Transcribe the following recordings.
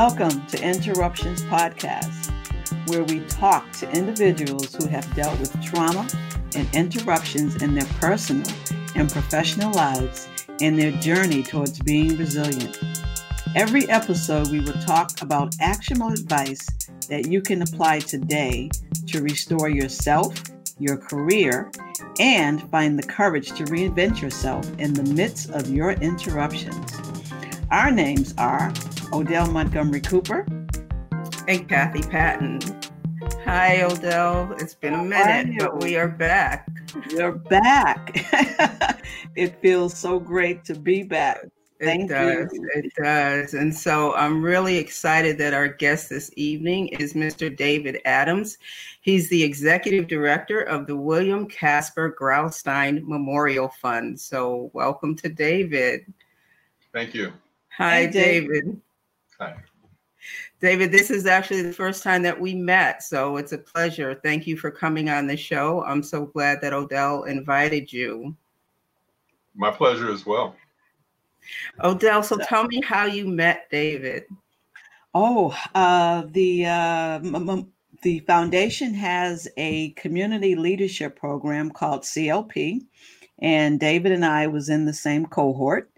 Welcome to Interruptions Podcast, where we talk to individuals who have dealt with trauma and interruptions in their personal and professional lives and their journey towards being resilient. Every episode, we will talk about actionable advice that you can apply today to restore yourself, your career, and find the courage to reinvent yourself in the midst of your interruptions. Our names are Odell Montgomery Cooper and Kathy Patton. Hi, Odell. It's been a minute, but we are back. We're back. it feels so great to be back. Thank it does. You. It does. And so I'm really excited that our guest this evening is Mr. David Adams. He's the executive director of the William Casper Graustein Memorial Fund. So welcome to David. Thank you. Hi, hey, David. David. Hi. David, this is actually the first time that we met, so it's a pleasure. Thank you for coming on the show. I'm so glad that Odell invited you. My pleasure as well. Odell, so tell me how you met David. Oh, uh, the uh, m- m- the foundation has a community leadership program called CLP, and David and I was in the same cohort.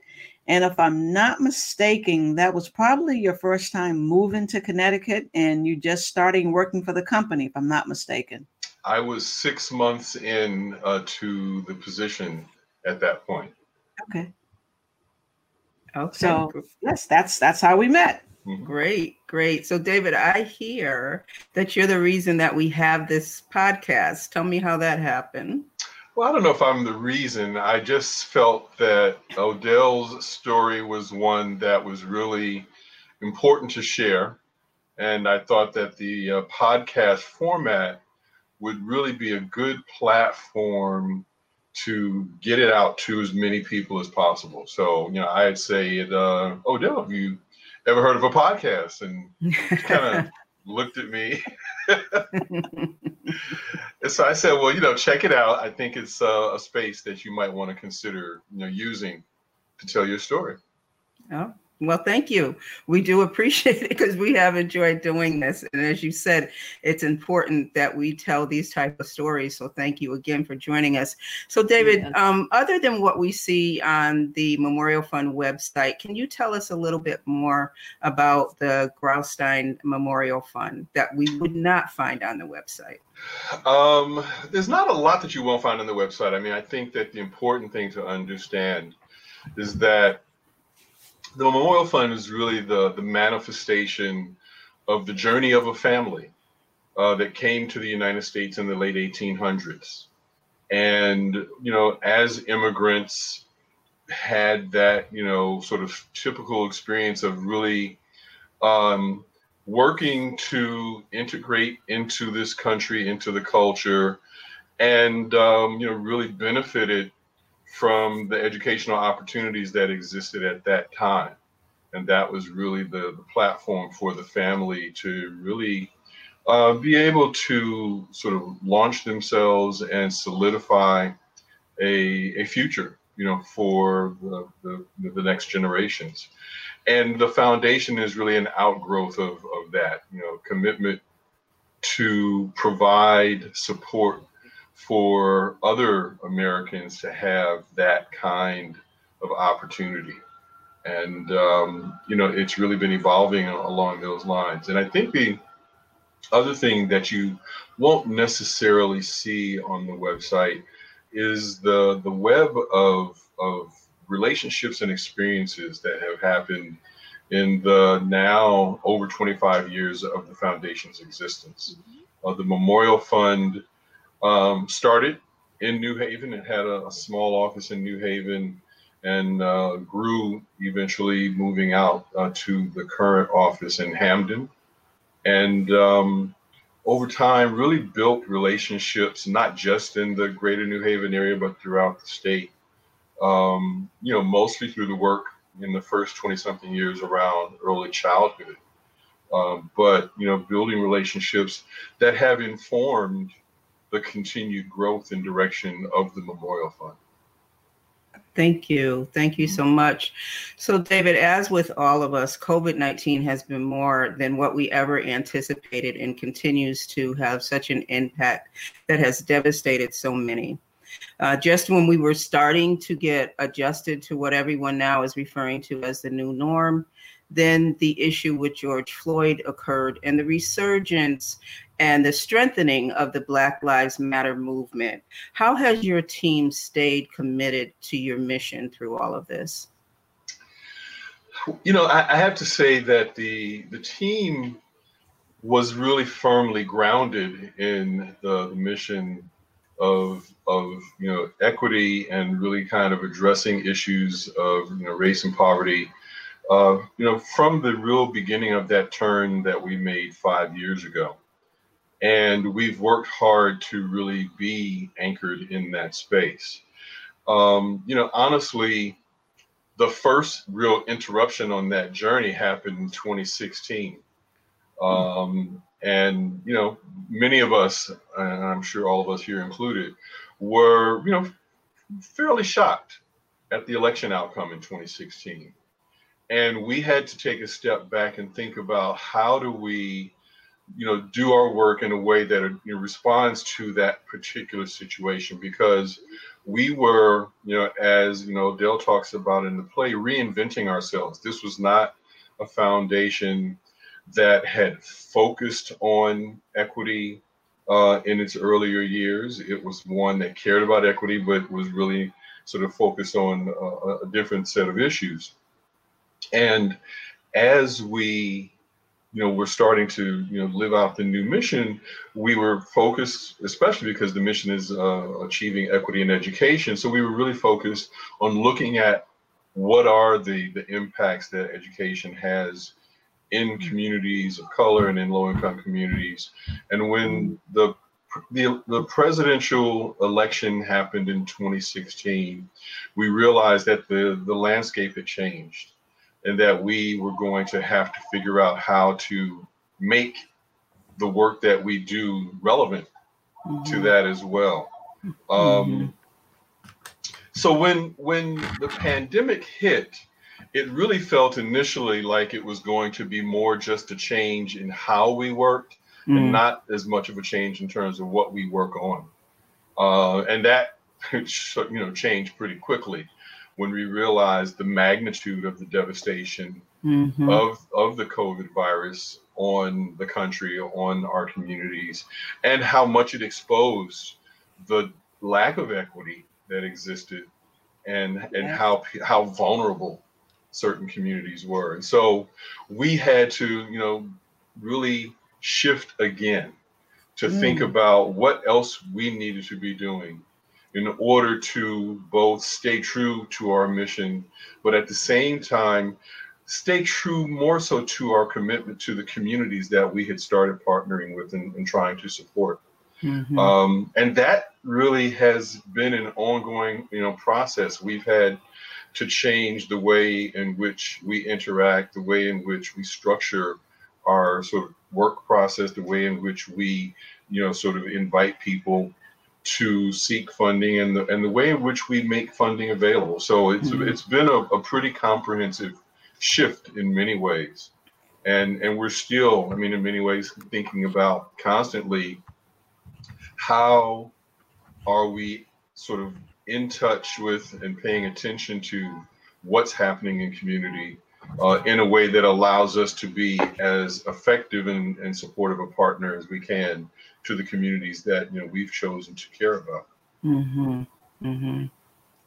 And if I'm not mistaken, that was probably your first time moving to Connecticut, and you just starting working for the company. If I'm not mistaken, I was six months in uh, to the position at that point. Okay. Okay. So yes, that's that's how we met. Mm-hmm. Great, great. So David, I hear that you're the reason that we have this podcast. Tell me how that happened. Well, I don't know if I'm the reason. I just felt that Odell's story was one that was really important to share. And I thought that the uh, podcast format would really be a good platform to get it out to as many people as possible. So, you know, I'd say, it, uh, Odell, have you ever heard of a podcast? And kind of looked at me. and so I said, well, you know, check it out. I think it's uh, a space that you might want to consider, you know, using to tell your story. Oh, well, thank you. We do appreciate it because we have enjoyed doing this. And as you said, it's important that we tell these type of stories. So thank you again for joining us. So David, yeah. um, other than what we see on the Memorial Fund website, can you tell us a little bit more about the Graustein Memorial Fund that we would not find on the website? Um, there's not a lot that you won't find on the website. I mean, I think that the important thing to understand is that the Memorial Fund is really the, the manifestation of the journey of a family uh, that came to the United States in the late 1800s. And, you know, as immigrants had that, you know, sort of typical experience of really um, working to integrate into this country, into the culture, and, um, you know, really benefited from the educational opportunities that existed at that time. And that was really the, the platform for the family to really uh, be able to sort of launch themselves and solidify a, a future, you know, for the, the, the next generations. And the foundation is really an outgrowth of, of that, you know, commitment to provide support for other Americans to have that kind of opportunity. And, um, you know, it's really been evolving along those lines. And I think the other thing that you won't necessarily see on the website is the, the web of, of relationships and experiences that have happened in the now over 25 years of the foundation's existence. Uh, the Memorial Fund um, started in New Haven and had a, a, small office in New Haven and uh, grew eventually moving out uh, to the current office in Hamden. And um, over time, really built relationships, not just in the greater New Haven area, but throughout the state. Um, you know, mostly through the work in the first 20 something years around early childhood. Um, but, you know, building relationships that have informed the continued growth and direction of the Memorial Fund. Thank you. Thank you so much. So, David, as with all of us, COVID 19 has been more than what we ever anticipated and continues to have such an impact that has devastated so many. Uh, just when we were starting to get adjusted to what everyone now is referring to as the new norm, then the issue with George Floyd occurred and the resurgence and the strengthening of the Black Lives Matter movement. How has your team stayed committed to your mission through all of this? You know, I, I have to say that the the team was really firmly grounded in the, the mission of of you know equity and really kind of addressing issues of you know race and poverty. Uh, you know, from the real beginning of that turn that we made five years ago, and we've worked hard to really be anchored in that space. Um, you know, honestly, the first real interruption on that journey happened in 2016. Um, and you know, many of us, and I'm sure all of us here included, were you know fairly shocked at the election outcome in 2016. And we had to take a step back and think about how do we, you know, do our work in a way that you know, responds to that particular situation because we were, you know, as you know, Odell talks about in the play, reinventing ourselves. This was not a foundation that had focused on equity uh, in its earlier years. It was one that cared about equity, but was really sort of focused on a, a different set of issues. And as we, you know, we're starting to, you know, live out the new mission, we were focused, especially because the mission is uh, achieving equity in education. So we were really focused on looking at what are the the impacts that education has in communities of color and in low income communities. And when the the, the presidential election happened in 2016, we realized that the, the landscape had changed and that we were going to have to figure out how to make the work that we do relevant mm-hmm. to that as well. Um, mm-hmm. So when when the pandemic hit, it really felt initially like it was going to be more just a change in how we worked mm. and not as much of a change in terms of what we work on. Uh, and that you know changed pretty quickly when we realized the magnitude of the devastation mm-hmm. of of the COVID virus on the country, on our communities, and how much it exposed the lack of equity that existed, and and how how vulnerable certain communities were. And so we had to, you know, really shift again to mm. think about what else we needed to be doing in order to both stay true to our mission, but at the same time, stay true more so to our commitment to the communities that we had started partnering with and, and trying to support. Mm-hmm. Um, and that really has been an ongoing, you know, process. We've had to change the way in which we interact, the way in which we structure our sort of work process, the way in which we, you know, sort of invite people to seek funding and the and the way in which we make funding available. So it's mm-hmm. it's been a, a pretty comprehensive shift in many ways. And and we're still, I mean, in many ways, thinking about constantly how are we sort of in touch with and paying attention to what's happening in community uh, in a way that allows us to be as effective and, and supportive a partner as we can to the communities that you know we've chosen to care about. Mm-hmm. Mm-hmm.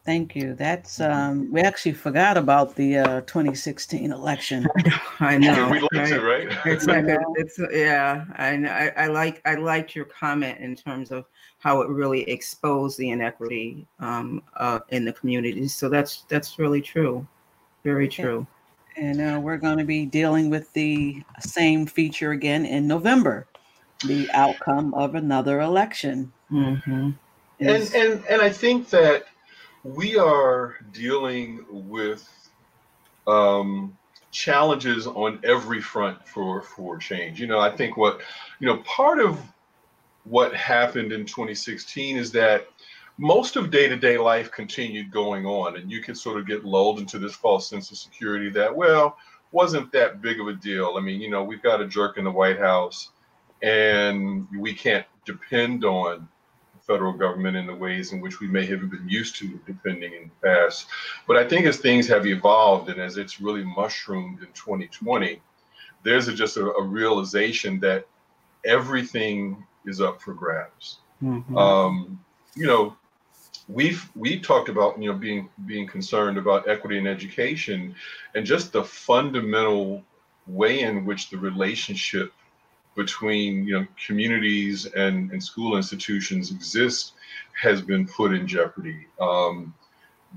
Thank you. That's um, we actually forgot about the uh, 2016 election. I know. we like to, right? It's like a, it's yeah. I, I I like I liked your comment in terms of how it really exposed the inequity um, uh, in the community. So that's that's really true, very true. And uh, we're going to be dealing with the same feature again in November, the outcome of another election. Mm-hmm. And and and I think that we are dealing with um, challenges on every front for for change. You know, I think what you know part of what happened in 2016 is that most of day-to-day life continued going on and you could sort of get lulled into this false sense of security that well wasn't that big of a deal. I mean you know we've got a jerk in the white house and we can't depend on the federal government in the ways in which we may have been used to depending in the past. But i think as things have evolved and as it's really mushroomed in 2020 there's a, just a, a realization that everything is up for grabs. Mm-hmm. um, you know we've we talked about you know being being concerned about equity in education and just the fundamental way in which the relationship between you know communities and, and school institutions exist has been put in jeopardy. Um,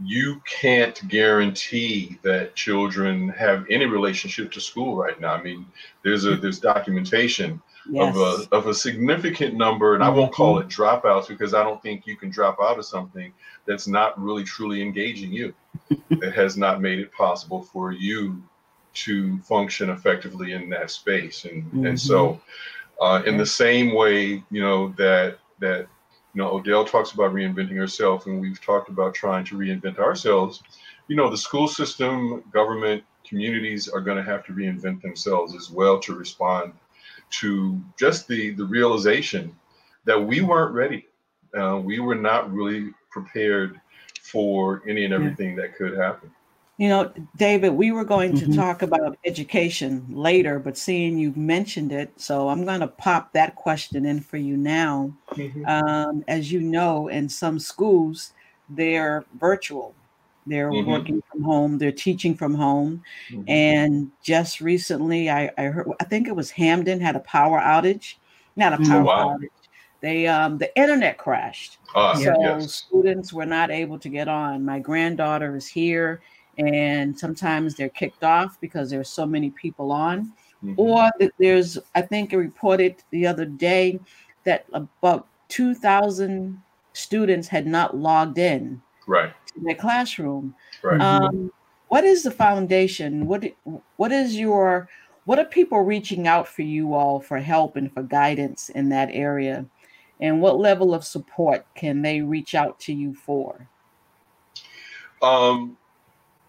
you can't guarantee that children have any relationship to school right now. I mean there's a there's documentation yes. of a of a significant number, and mm-hmm. I won't call mm-hmm. it dropouts because I don't think you can drop out of something that's not really truly engaging you. that has not made it possible for you to function effectively in that space, and mm-hmm. and so uh, in the same way, you know that that you know Odell talks about reinventing herself, and we've talked about trying to reinvent ourselves. You know, the school system, government, communities are going to have to reinvent themselves as well to respond to just the the realization that we weren't ready. Uh, we were not really prepared for any and everything yeah. that could happen. You know, David, we were going mm-hmm. to talk about education later, but seeing you mentioned it, so I'm going to pop that question in for you now. Mm-hmm. Um, as you know, in some schools, they're virtual. They're mm-hmm. working from home. They're teaching from home. Mm-hmm. And just recently, I, I heard, I think it was Hamden had a power outage, not a mm, power wow. outage. They um the internet crashed. Uh, so yes. students were not able to get on. My granddaughter is here, and sometimes they're kicked off because there's so many people on. Mm-hmm. Or there's, I think, it reported the other day that about 2,000 students had not logged in right in their classroom. Right. Um, what is the foundation? What what is your what are people reaching out for you all for help and for guidance in that area? And what level of support can they reach out to you for? Um,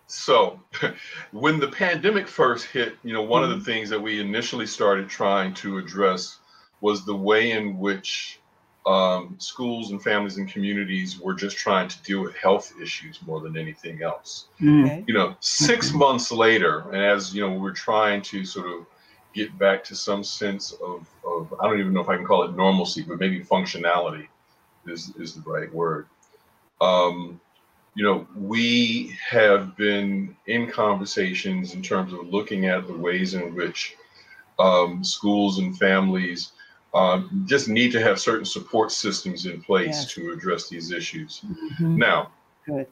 so when the pandemic first hit, you know, one mm-hmm. of the mm-hmm. things that we initially started trying to address was the way in which um, schools and families and communities were just trying to deal with health issues more than anything else. Okay. You know, 6 mm-hmm. months later, and as you know, we're trying to sort of get back to some sense of, of I don't even know if I can call it normalcy, but maybe functionality is, is the right word. Um, you know, we have been in conversations in terms of looking at the ways in which um, schools and families um, just need to have certain support systems in place yes. to address these issues. Mm-hmm. Now, Good.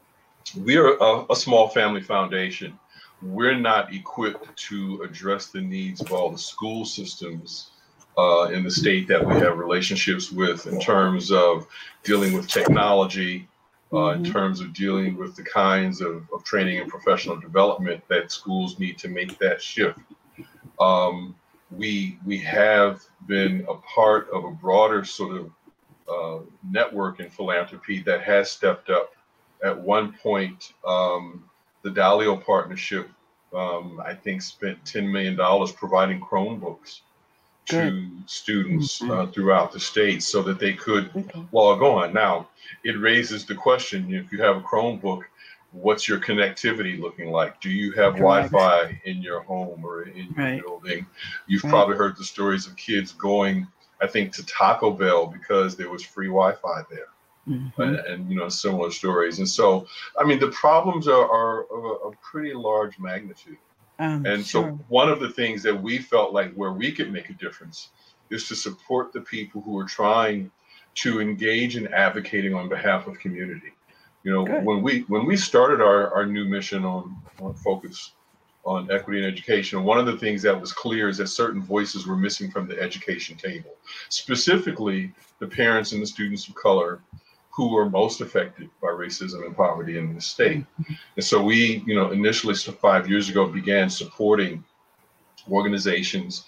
we are a, a, small family foundation. We're not equipped to address the needs of all the school systems uh, in the state that we have relationships with in terms of dealing with technology, uh, mm-hmm. in terms of dealing with the kinds of, of, training and professional development that schools need to make that shift. Um, we we have been a part of a broader sort of uh, network in philanthropy that has stepped up. At one point, um, the Dalio Partnership, um, I think, spent $10 million providing Chromebooks Good. to students mm-hmm. uh, throughout the state so that they could okay. log on. Now, it raises the question if you have a Chromebook, what's your connectivity looking like? Do you have Correct. Wi-Fi in your home or in your right. building? You've right. probably heard the stories of kids going, I think, to Taco Bell because there was free Wi-Fi there. Mm-hmm. And, and, you know similar stories and so i mean the problems are, are of a, pretty large magnitude um, and sure. so one of the things that we felt like where we could make a difference is to support the people who are trying to engage in advocating on behalf of community you know, Good. when we when we started our, our new mission on, on focus on equity and education, one of the things that was clear is that certain voices were missing from the education table, specifically the parents and the students of color who were most affected by racism and poverty in the state. And so we, you know, initially five years ago began supporting organizations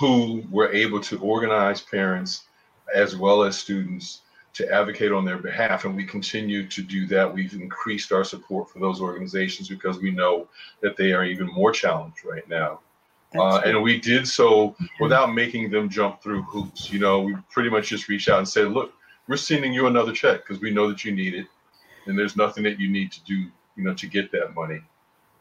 who were able to organize parents as well as students to advocate on their behalf. And we continue to do that. We've increased our support for those organizations because we know that they are even more challenged right now. Uh, and we did so without making them jump through hoops. You know, we pretty much just reached out and said, look, we're sending you another check because we know that you need it. And there's nothing that you need to do, you know, to get that money.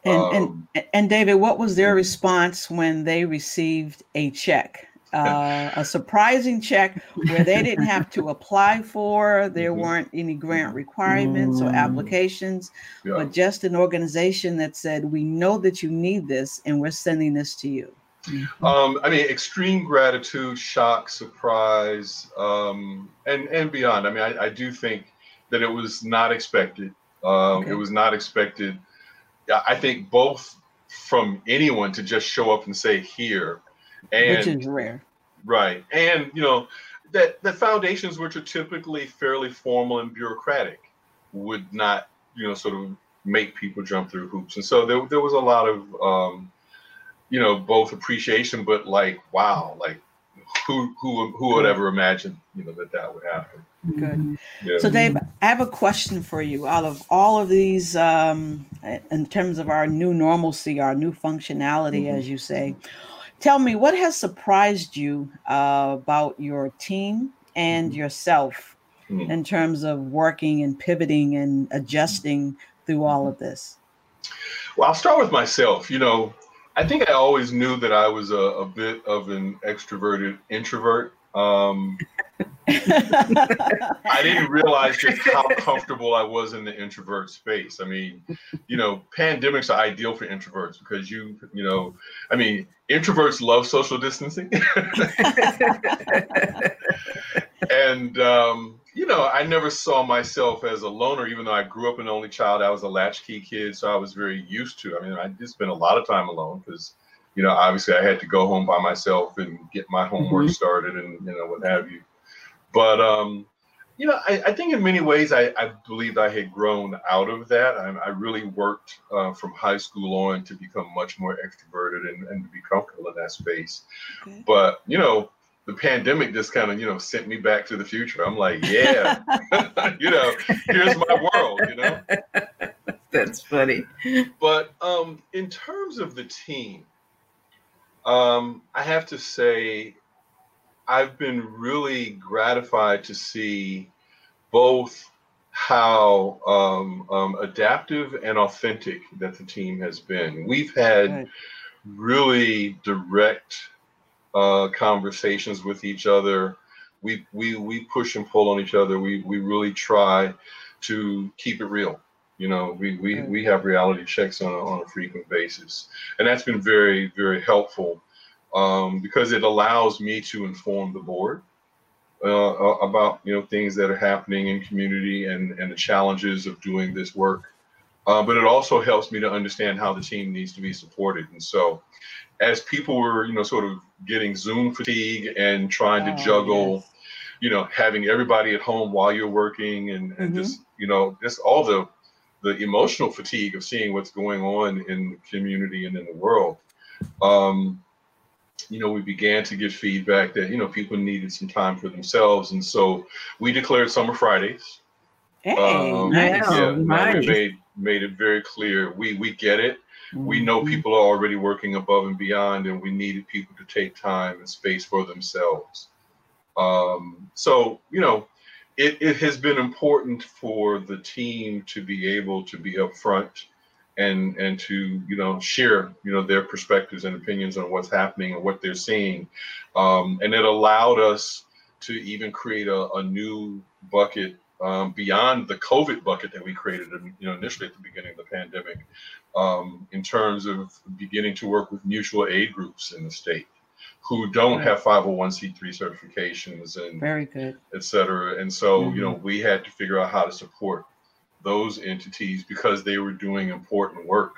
And, um, and, and David, what was their response when they received a check? Uh, a surprising check where they didn't have to apply for, there mm-hmm. weren't any grant requirements mm-hmm. or applications, yeah. but just an organization that said, We know that you need this and we're sending this to you. Um, I mean, extreme gratitude, shock, surprise, um, and and beyond. I mean, I, I, do think that it was not expected. Um, okay. It was not expected. I think both from anyone to just show up and say here, and, which is rare. Right. And, you know, that, that foundations, which are typically fairly formal and bureaucratic, would not, you know, sort of make people jump through hoops. And so there, there was a lot of, um, you know, both appreciation, but like, wow, like who, who, who would ever imagine, you know, that that would happen. Good. Yeah. So, Dave, I have a question for you. Out of all of these, um, in terms of our new normalcy, our new functionality, mm-hmm. as you say, Tell me what has surprised you uh, about your team and mm-hmm. yourself mm-hmm. in terms of working and pivoting and adjusting through all of this? Well, I'll start with myself. You know, I think I always knew that I was a, a bit of an extroverted introvert. Um, I didn't realize just how comfortable I was in the introvert space. I mean, you know, pandemics are ideal for introverts because you, you know, I mean, introverts love social distancing. and, um, you know, I never saw myself as a loner, even though I grew up an only child. I was a latchkey kid, so I was very used to. I mean, I did spend a lot of time alone because, you know, obviously I had to go home by myself and get my homework mm-hmm. started and you know what have you. But um, you know, I, I, think in many ways I, I believed I had grown out of that. I, I really worked uh, from high school on to become much more extroverted and, and to be comfortable in that space. Okay. But you know, the pandemic just kind of you know sent me back to the future. I'm like, yeah, you know, here's my world. You know, that's funny. But um, in terms of the team, um, I have to say I've been really gratified to see both how um, um, adaptive and authentic that the team has been. We've had right. really direct uh, conversations with each other. We, we, we push and pull on each other. We, we really try to keep it real. You know, we, we, we have reality checks on a, on a frequent basis. And that's been very, very helpful um, because it allows me to inform the board uh, about you know things that are happening in community and and the challenges of doing this work. Uh, but it also helps me to understand how the team needs to be supported. And so, as people were you know sort of getting Zoom fatigue and trying to oh, juggle. Yes. You know, having everybody at home while you're working, and, and mm-hmm. just you know, just all the the emotional fatigue of seeing what's going on in the community and in the world. Um, you know, we began to get feedback that, you know, people needed some time for themselves. And so we declared Summer Fridays. Hey, um, nice. Yeah, nice. We made, made it very clear. We, we get it. Mm-hmm. We know people are already working above and beyond, and we needed people to take time and space for themselves. Um, so, you know, it, it has been important for the team to be able to be upfront and and to you know share you know their perspectives and opinions on what's happening and what they're seeing. Um, and it allowed us to even create a, a new bucket um, beyond the covid bucket that we created you know initially at the beginning of the pandemic um, in terms of beginning to work with mutual aid groups in the state who don't have 501c3 certifications and very good et cetera and so mm-hmm. you know we had to figure out how to support those entities because they were doing important work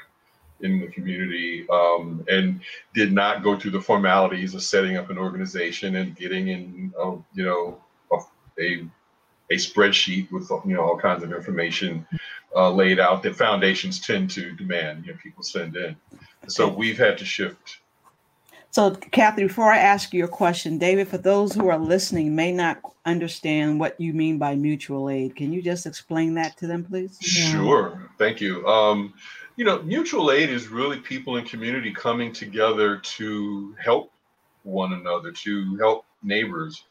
in the community um, and did not go through the formalities of setting up an organization and getting in, uh, you know, a a spreadsheet with you know all kinds of information uh, laid out that foundations tend to demand. You know, people send in. So we've had to shift So, Kathy, before I ask you a question, David, for those who are listening may not understand what you mean by mutual aid, can you just explain that to them, please? Sure. Thank you. Um, you know, mutual aid is really people in community coming together to help one another, to help neighbors,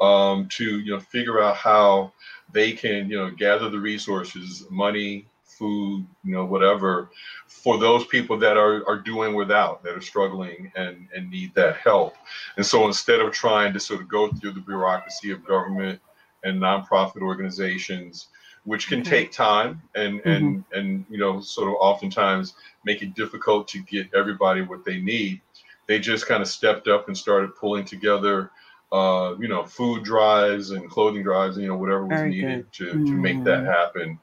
um, to you know figure out how they can you know gather the resources, money, food, you know, whatever, for those people that are, are doing without, that are struggling and, and need that help. And so instead of trying to sort of go through the bureaucracy of government and nonprofit organizations, which can mm-hmm. take time and and mm-hmm. and you know sort of oftentimes make it difficult to get everybody what they need they just kind of stepped up and started pulling together uh, you know food drives and clothing drives you know whatever was Very needed to, mm-hmm. to make that mm-hmm. happen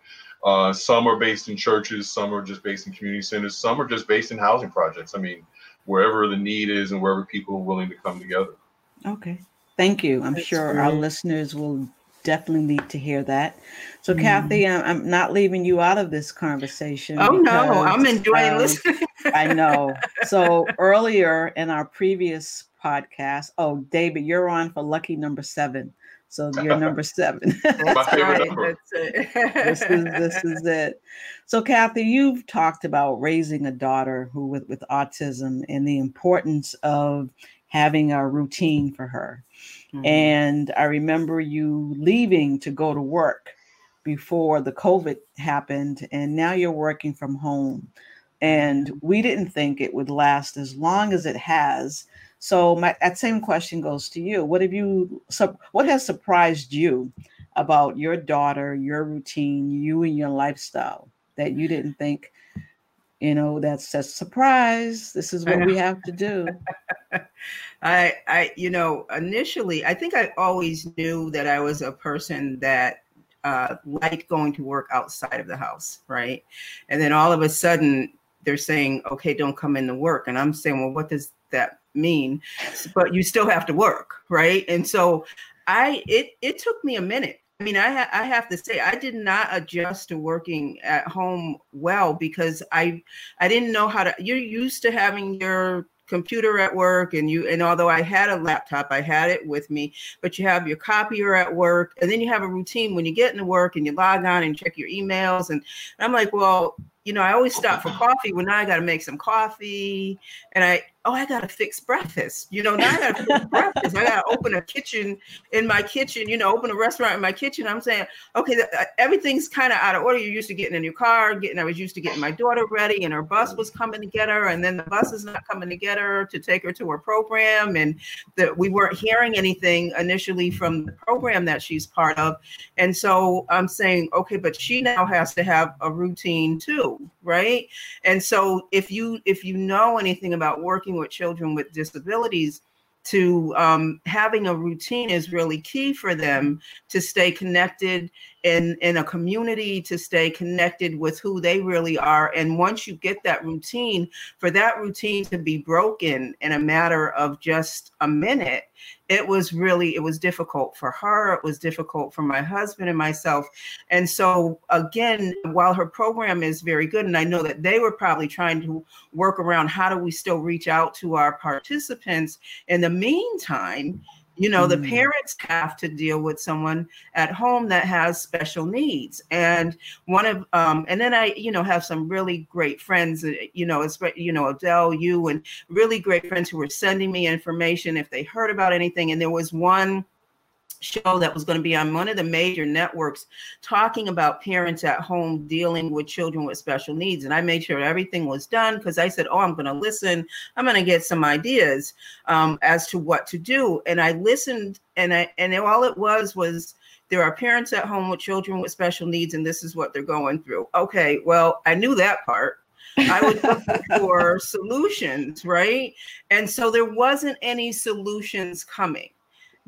uh, some are based in churches, some are just based in community centers, some are just based in housing projects. I mean, wherever the need is and wherever people are willing to come together. Okay. Thank you. I'm That's sure great. our listeners will definitely need to hear that. So, mm. Kathy, I'm not leaving you out of this conversation. Oh, because, no, I'm enjoying um, listening. I know. So, earlier in our previous podcast, oh, David, you're on for lucky number seven. So you're number seven. My favorite number. this is this is it. So Kathy, you've talked about raising a daughter who with, with autism and the importance of having a routine for her. Mm-hmm. And I remember you leaving to go to work before the COVID happened, and now you're working from home. And mm-hmm. we didn't think it would last as long as it has so my that same question goes to you. What have you what has surprised you about your daughter, your routine, you and your lifestyle that you didn't think, you know, that's a surprise. This is what we have to do. I I you know, initially I think I always knew that I was a person that uh, liked going to work outside of the house, right? And then all of a sudden they're saying, okay, don't come into work. And I'm saying, well, what does that mean but you still have to work right and so i it it took me a minute I mean, I, ha- I have to say, I did not adjust to working at home well because I I didn't know how to. You're used to having your computer at work and you and although I had a laptop, I had it with me, but you have your copier at work and then you have a routine when you get into work and you log on and check your emails and I'm like, well, you know, I always stop for coffee. Well, now I got to make some coffee, and I oh, I got to fix breakfast. You know, now I got to fix breakfast. I got to open a kitchen in my kitchen. You know, open a restaurant in my kitchen. I'm saying, okay, the, uh, everything's kind of out of order. You're used to getting a new car, getting. I was used to getting my daughter ready, and her bus was coming to get her, and then the bus is not coming to get her to take her to her program, and that we weren't hearing anything initially from the program that she's part of, and so I'm saying, okay, but she now has to have a routine too right and so if you if you know anything about working with children with disabilities to um, having a routine is really key for them to stay connected in in a community to stay connected with who they really are. And once you get that routine for that routine to be broken in a matter of just a minute it was really it was difficult for her it was difficult for my husband and myself. And so again while her program is very good and i know that they were probably trying to work around how do we still reach out to our participants in the meantime you know, the mm. parents have to deal with someone at home that has special needs. And one of, um, and then I, you know, have some really great friends, uh, you know, you know, Odell, you, and really great friends who were sending me information if they heard about anything. And there was one, show that was going to be on one of the major networks talking about parents at home dealing with children with special needs. And i made sure everything was done because i said oh i'm going to listen. I'm going to get some ideas um, as to what to do. And i listened and i and all it was was there are parents at home with children with special needs and this is what they're going through. Okay well i knew that part. I would look for solutions, right? And so there wasn't any solutions coming.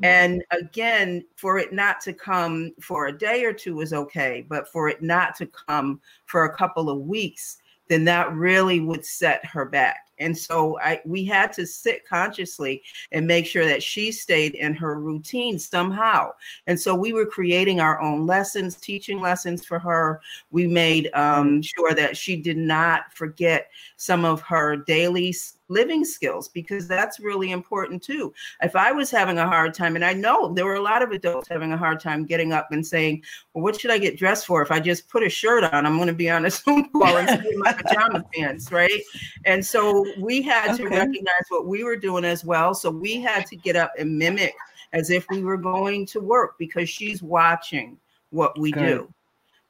Mm-hmm. And again, for it not to come for a day or two is okay, but for it not to come for a couple of weeks, then that really would set her back. And so I we had to sit consciously and make sure that she stayed in her routine somehow. And so we were creating our own lessons, teaching lessons for her. We made um, sure that she did not forget some of her daily living skills because that's really important too. If I was having a hard time, and I know there were a lot of adults having a hard time getting up and saying, Well, what should I get dressed for? If I just put a shirt on, I'm going to be on a Zoom call and in my pajama pants, right? And so we had okay. to recognize what we were doing as well. So we had to get up and mimic as if we were going to work because she's watching what we do.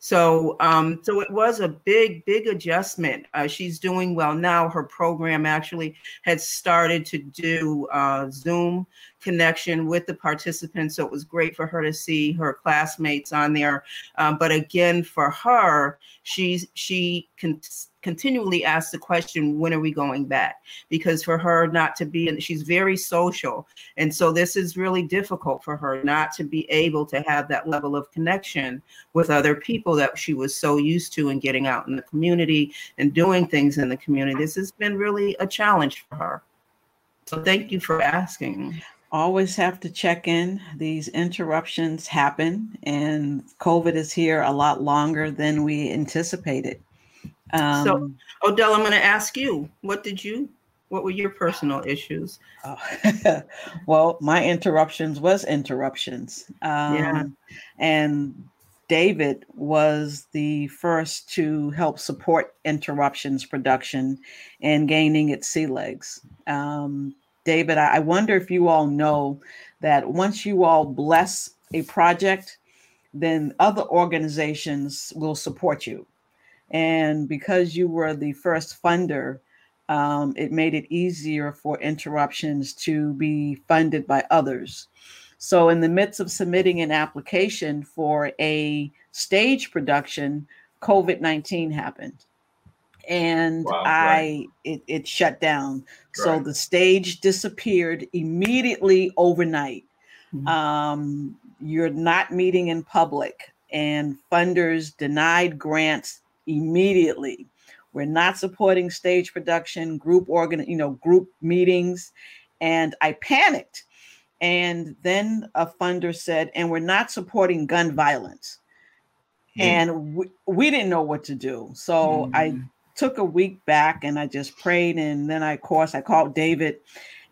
So, um, so it was a big, big adjustment. Uh, she's doing well now. Her program actually had started to do uh, Zoom connection with the participants. So it was great for her to see her classmates on there. Um, but again, for her, she's she can continually asks the question, when are we going back? Because for her not to be, and she's very social. And so this is really difficult for her not to be able to have that level of connection with other people that she was so used to and getting out in the community and doing things in the community. This has been really a challenge for her. So thank you for asking always have to check in. These interruptions happen, and COVID is here a lot longer than we anticipated. Um, so, Odell, I'm going to ask you, what did you, what were your personal issues? Uh, well, my interruptions was interruptions. Um, yeah. And David was the first to help support interruptions production and gaining its sea legs. Um, David, I wonder if you all know that once you all bless a project, then other organizations will support you. And because you were the first funder, um, it made it easier for interruptions to be funded by others. So, in the midst of submitting an application for a stage production, COVID 19 happened. And wow, I, right. it, it shut down. Right. So the stage disappeared immediately overnight. Mm-hmm. Um, you're not meeting in public, and funders denied grants immediately. We're not supporting stage production, group organ, you know, group meetings. And I panicked. And then a funder said, and we're not supporting gun violence. Mm. And we, we, didn't know what to do. So mm. I took a week back and I just prayed. And then I, of course, I called David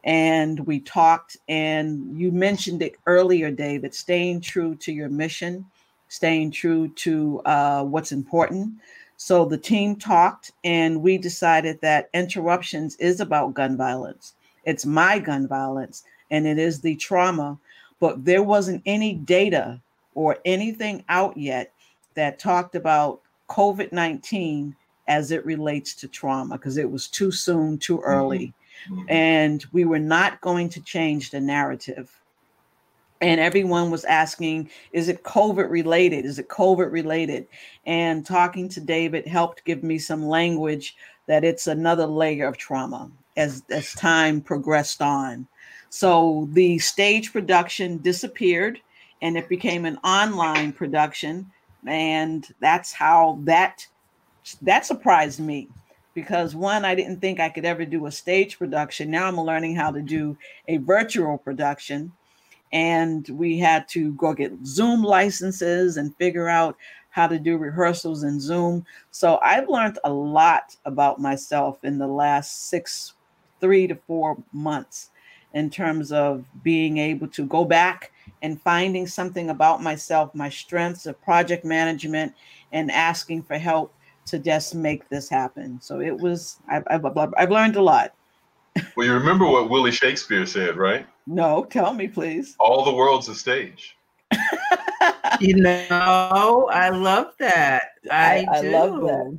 and we talked. And you mentioned it earlier, David, staying true to your mission, staying true to uh, what's important. So the team talked, and we decided that interruptions is about gun violence. It's my gun violence, and it is the trauma. But there wasn't any data or anything out yet that talked about COVID 19 as it relates to trauma because it was too soon, too early. Mm-hmm. And we were not going to change the narrative and everyone was asking is it covid related? Is it covid related? And talking to david helped give me some language that it's another layer of trauma as as time progressed on. So the stage production disappeared and it became an online production and that's how that that surprised me because one i didn't think i could ever do a stage production. Now i'm learning how to do a virtual production and we had to go get Zoom licenses and figure out how to do rehearsals in Zoom. So I've learned a lot about myself in the last six, three to four months in terms of being able to go back and finding something about myself, my strengths of project management, and asking for help to just make this happen. So it was, I've, I've, I've learned a lot. Well, you remember what Willie Shakespeare said, right? No, tell me, please. All the world's a stage. you know, I love that. I, I, I love that.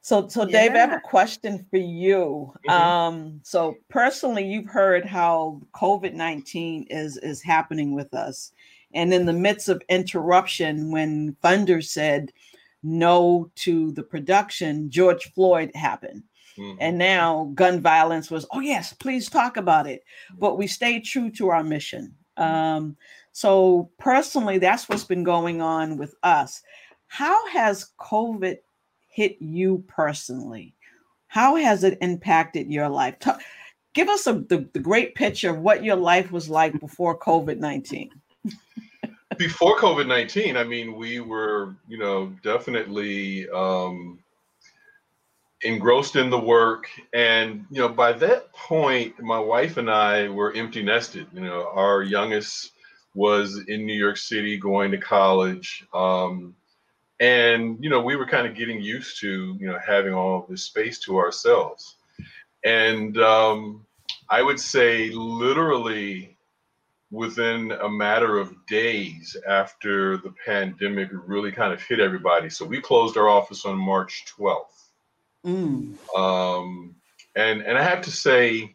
So, so yeah. Dave, I have a question for you. Mm-hmm. Um, so personally, you've heard how COVID nineteen is is happening with us, and in the midst of interruption, when funders said no to the production, George Floyd happened. Mm-hmm. And now gun violence was, oh, yes, please talk about it. But we stayed true to our mission. Um, so, personally, that's what's been going on with us. How has COVID hit you personally? How has it impacted your life? Talk, give us a, the, the great picture of what your life was like before COVID 19. before COVID 19, I mean, we were, you know, definitely um, engrossed in the work. And, you know, by that point, my wife and I were empty nested. You know, our youngest was in New York City going to college. Um, and, you know, we were kind of getting used to, you know, having all this space to ourselves. And um, I would say literally within a matter of days after the pandemic really kind of hit everybody. So we closed our office on March 12th. Mm. Um, and, and I have to say,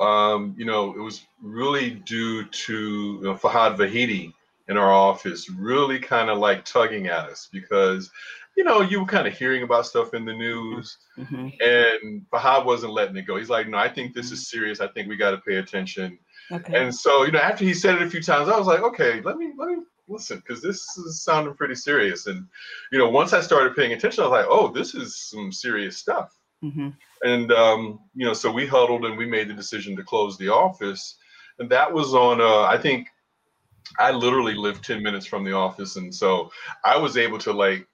um, you know, it was really due to you know, Fahad Vahidi in our office really kind of like tugging at us because, you know, you were kind of hearing about stuff in the news mm-hmm. and Fahad wasn't letting it go. He's like, no, I think this is serious. I think we got to pay attention. Okay. And so, you know, after he said it a few times, I was like, okay, let me, let me listen, because this is sounding pretty serious. And, you know, once I started paying attention, I was like, oh, this is some serious stuff. Mm-hmm. And um, you know, so we huddled and we made the decision to close the office, and that was on. Uh, I think I literally lived ten minutes from the office, and so I was able to like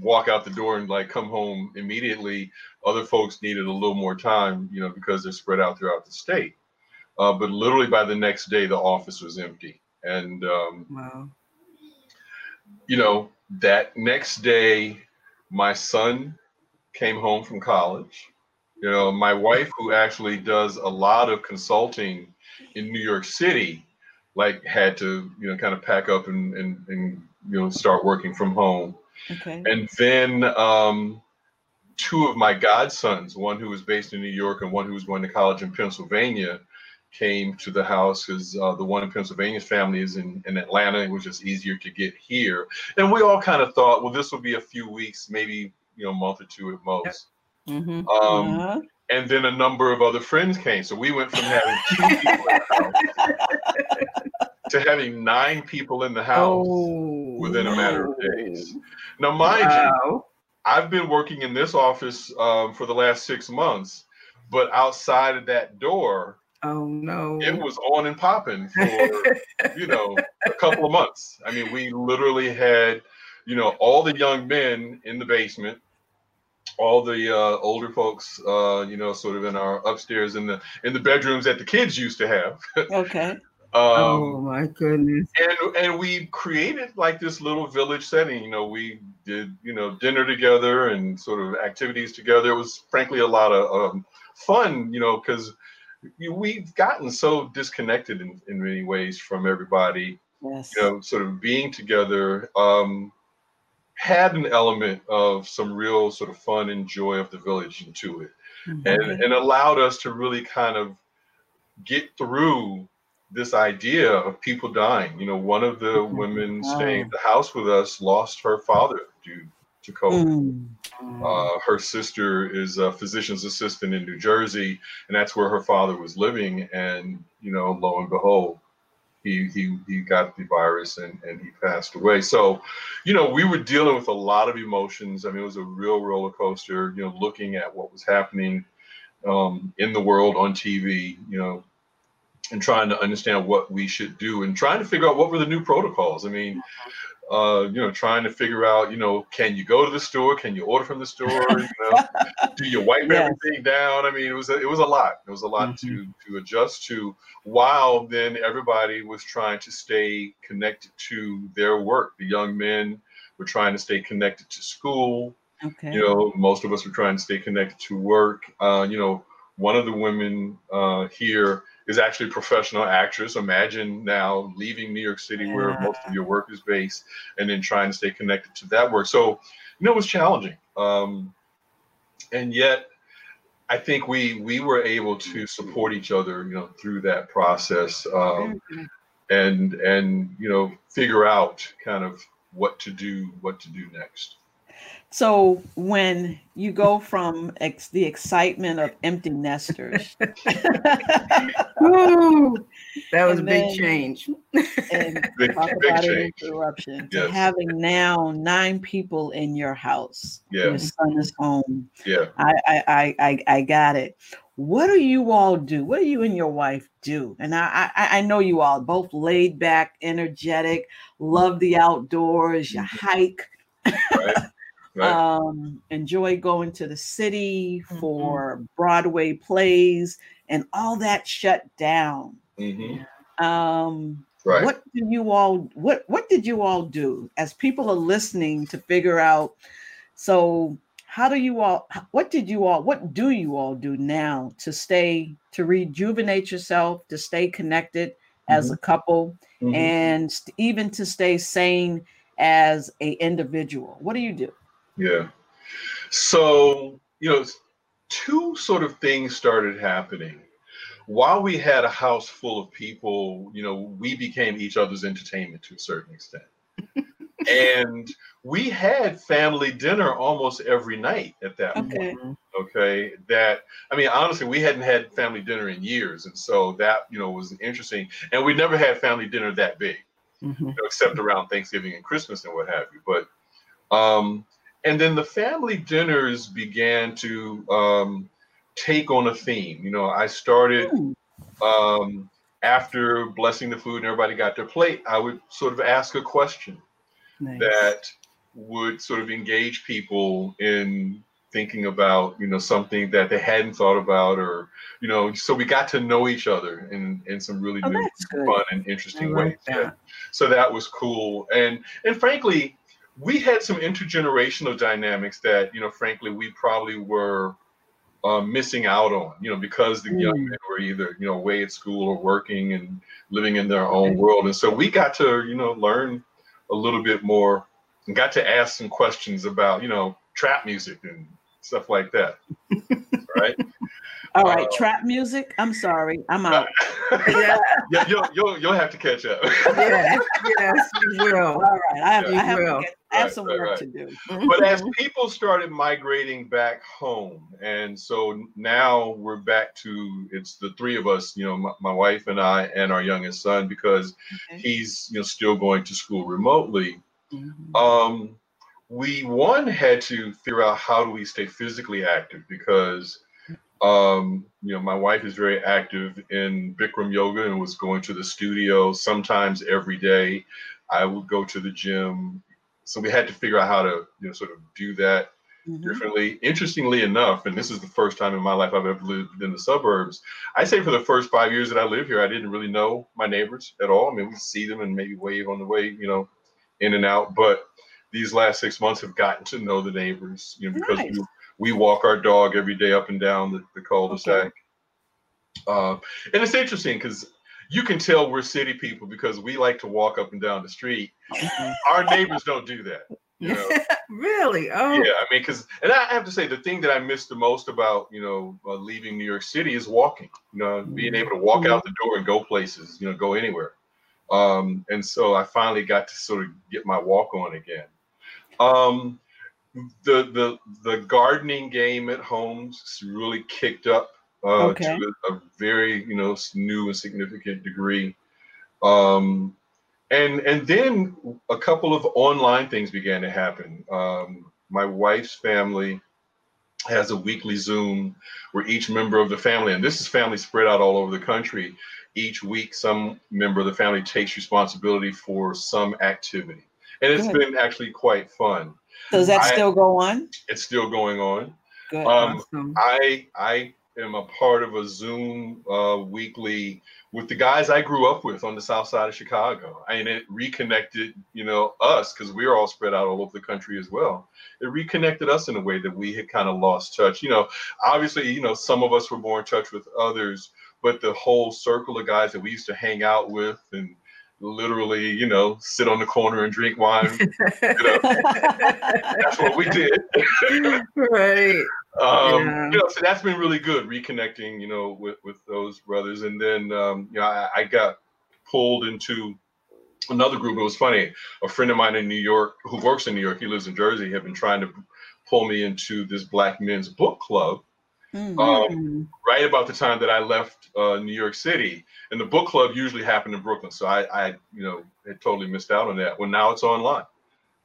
walk out the door and like come home immediately. Other folks needed a little more time, you know, because they're spread out throughout the state. Uh, but literally by the next day, the office was empty, and um, wow. You know, that next day, my son came home from college. You know, my wife, who actually does a lot of consulting in New York City, like had to, you know, kind of pack up and, and, and you know, start working from home. Okay. And then um, two of my godsons, one who was based in New York and one who was going to college in Pennsylvania, came to the house because uh, the one in Pennsylvania's family is in, in Atlanta. It was just easier to get here. And we all kind of thought, well, this will be a few weeks, maybe you know, a month or two at most. Mm-hmm. Um, uh-huh. And then a number of other friends came. So we went from having two people in the house to having nine people in the house oh, within a matter of days. Now, mind wow. you, I've been working in this office um, for the last six months, but outside of that door, Oh no. It was on and popping for, you know, a couple of months. I mean, we literally had you know, all the young men in the basement, all the uh, older folks, uh, you know, sort of in our upstairs in the in the bedrooms that the kids used to have. Okay. Um, oh my goodness! And and we created like this little village setting. You know, we did you know dinner together and sort of activities together. It was frankly a lot of um, fun. You know, because we've gotten so disconnected in, in many ways from everybody. Yes. You know, sort of being together. Um, had an element of some real sort of fun and joy of the village into it mm-hmm. and, and allowed us to really kind of get through this idea of people dying. You know, one of the mm-hmm. women staying at the house with us lost her father due to COVID. Mm-hmm. Uh, her sister is a physician's assistant in New Jersey, and that's where her father was living. And, you know, lo and behold, he he he got the virus and and he passed away. So, you know, we were dealing with a lot of emotions. I mean, it was a real roller coaster. You know, looking at what was happening um, in the world on TV. You know, and trying to understand what we should do and trying to figure out what were the new protocols. I mean, mm-hmm uh, you know, trying to figure out, you know, can you go to the store? Can you order from the store? You know, do you wipe yes. everything down? I mean, it was a, it was a lot. It was a lot mm-hmm. to to adjust to. While then everybody was trying to stay connected to their work. The young men were trying to stay connected to school. Okay. You know, most of us were trying to stay connected to work. Uh, you know, one of the women uh, here is actually a professional actress. Imagine now leaving New York City, yeah. where most of your work is based, and then trying to stay connected to that work. So, you know, it was challenging. Um, and yet, I think we we were able to support each other, you know, through that process, um, and and you know, figure out kind of what to do, what to do next. So when you go from ex- the excitement of empty nesters, Woo, that was a big then- change. and Big, talk big about an change. interruption, to having now nine people in your house, your Yeah. son is home. Yeah. I, I, I, I, I got it. What do you all do? What do you and your wife do? And I, I, I know you all both laid back, energetic, love the outdoors. You mm-hmm. hike, Right. Right. um, enjoy going to the city Mhm. for Broadway plays, and all that shut down. hmm Um, Right. What do you all? What What did you all do as people are listening to figure out? So, how do you all? What did you all? What do you all do now to stay to rejuvenate yourself, to stay connected as a couple, Mhm. and even to stay sane as a individual? What do you do? Yeah. So, you know, two sort of things started happening. While we had a house full of people, you know, we became each other's entertainment to a certain extent. and we had family dinner almost every night at that point. Okay. Okay. That, I mean, honestly, we hadn't had family dinner in years. And so that, you know, was interesting. And we never had family dinner that big Mhm. you know, except around Thanksgiving and Christmas and what have you. But um, and then the family dinners began to um, take on a theme. You know, I started um, after blessing the food and everybody got their plate. I would sort of ask a question Nice. that would sort of engage people in thinking about you know something that they hadn't thought about or you know so we got to know each other in in some really Oh, new fun and interesting I ways like that. so that was cool and and frankly we had some intergenerational dynamics that you know frankly we probably were uh, missing out on you know because the young Mm. men were either you know away at school or working and living in their own world and so we got to you know learn a little bit more and got to ask some questions about you know trap music and stuff like that right All right, Uh, trap music. I'm sorry, I'm out. Yeah, yeah, you'll, you'll you'll have to catch up yes, yes, you will. All right, I have, You I have, to will. get, I have Right, some right, work right. to do. but as people started migrating back home and so now we're back to it's the three of us you know my, my wife and i and our youngest son because Okay. he's you know still going to school remotely Mhm. um we one had to figure out how do we stay physically active because um you know my wife is very active in bikram yoga and was going to the studio sometimes every day i would go to the gym so we had to figure out how to you know sort of do that Mhm. differently. Interestingly enough, and this is the first time in my life I've ever lived in the suburbs. I say for the first five years that I lived here, I didn't really know my neighbors at all. I mean, we see them and maybe wave on the way, you know, in and out. But these last six months have gotten to know the neighbors, you know, because Nice. we, we walk our dog every day up and down the, the cul-de-sac. Uh, and it's interesting because you can tell we're city people because we like to walk up and down the street. Our neighbors don't do that. You know? really? Oh, Yeah, I mean, because, and I have to say, the thing that I miss the most about, you know, uh, leaving New York City is walking. You know, being able to walk out the door and go places. You know, go anywhere. Um, and so I finally got to sort of get my walk on again. Um, the the the gardening game at home really kicked up uh, Okay. to a, a very you know new and significant degree. Um, and and then a couple of online things began to happen. Um, my wife's family has a weekly Zoom where each member of the family, and this is family spread out all over the country, each week some member of the family takes responsibility for some activity. And it's Good. been actually quite fun. Does that I- still go on? It's still going on. Good. Um, awesome. I I am a part of a Zoom uh, weekly with the guys I grew up with on the South Side of Chicago, and it reconnected, you know, us because we are all spread out all over the country as well. It reconnected us in a way that we had kind of lost touch. You know, obviously, you know, some of us were more in touch with others, but the whole circle of guys that we used to hang out with and literally, you know, sit on the corner and drink wine. That's what we did. right. um Yeah. you know so that's been really good reconnecting you know with with those brothers and then um you know i, I got pulled into another group. It was funny. A friend of mine in New York who works in New York, he lives in Jersey, had been trying to pull me into this Black men's book club. Mm-hmm. Um, right about the time that I left uh, New York City, and the book club usually happened in Brooklyn, so I, I, you know, had totally missed out on that. Well, now it's online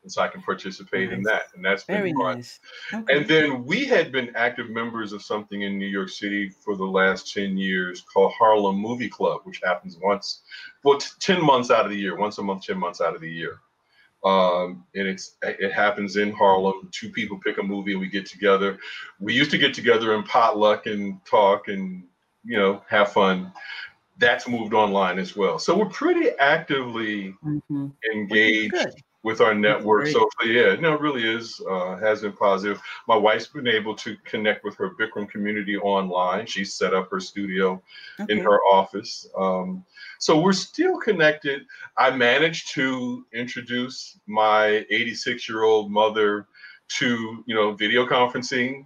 and so I can participate nice. in that, and that's been Very fun. Nice. Okay. And then we had been active members of something in New York City for the last ten years called Harlem Movie Club, which happens once, well, t- ten months out of the year, once a month, ten months out of the year. Um, and it's it happens in Harlem. Two people pick a movie, and we get together. We used to get together and potluck and talk and you know have fun that's moved online as well. So we're pretty actively mm-hmm. engaged with our network. So yeah, no, it really is uh, has been positive. My wife's been able to connect with her Bikram community online. She set up her studio okay. in her office. Um, so we're still connected. I managed to introduce my 86 year old mother to you know video conferencing.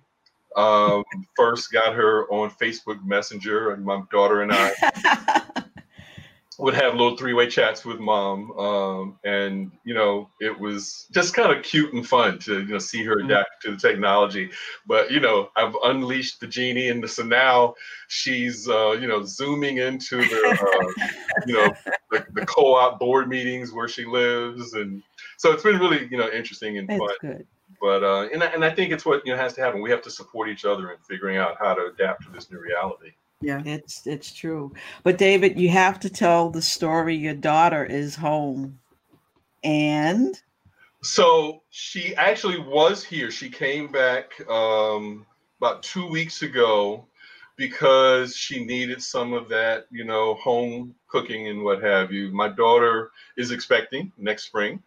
Um, first got her on Facebook Messenger, and my daughter and I would have little three-way chats with mom um, and you know it was just kind of cute and fun to you know see her mm-hmm. adapt to the technology but you know i've unleashed the genie and so now she's uh, you know zooming into the uh, you know the, the, co-op board meetings where she lives and so it's been really you know interesting and fun good. but uh, and, I, and i think it's what you know has to happen we have to support each other in figuring out how to adapt to this new reality yeah. It's it's true. But David, you have to tell the story. Your daughter is home. And so she actually was here. She came back um, about two weeks ago because she needed some of that, you know, home cooking and what have you. My daughter is expecting next spring.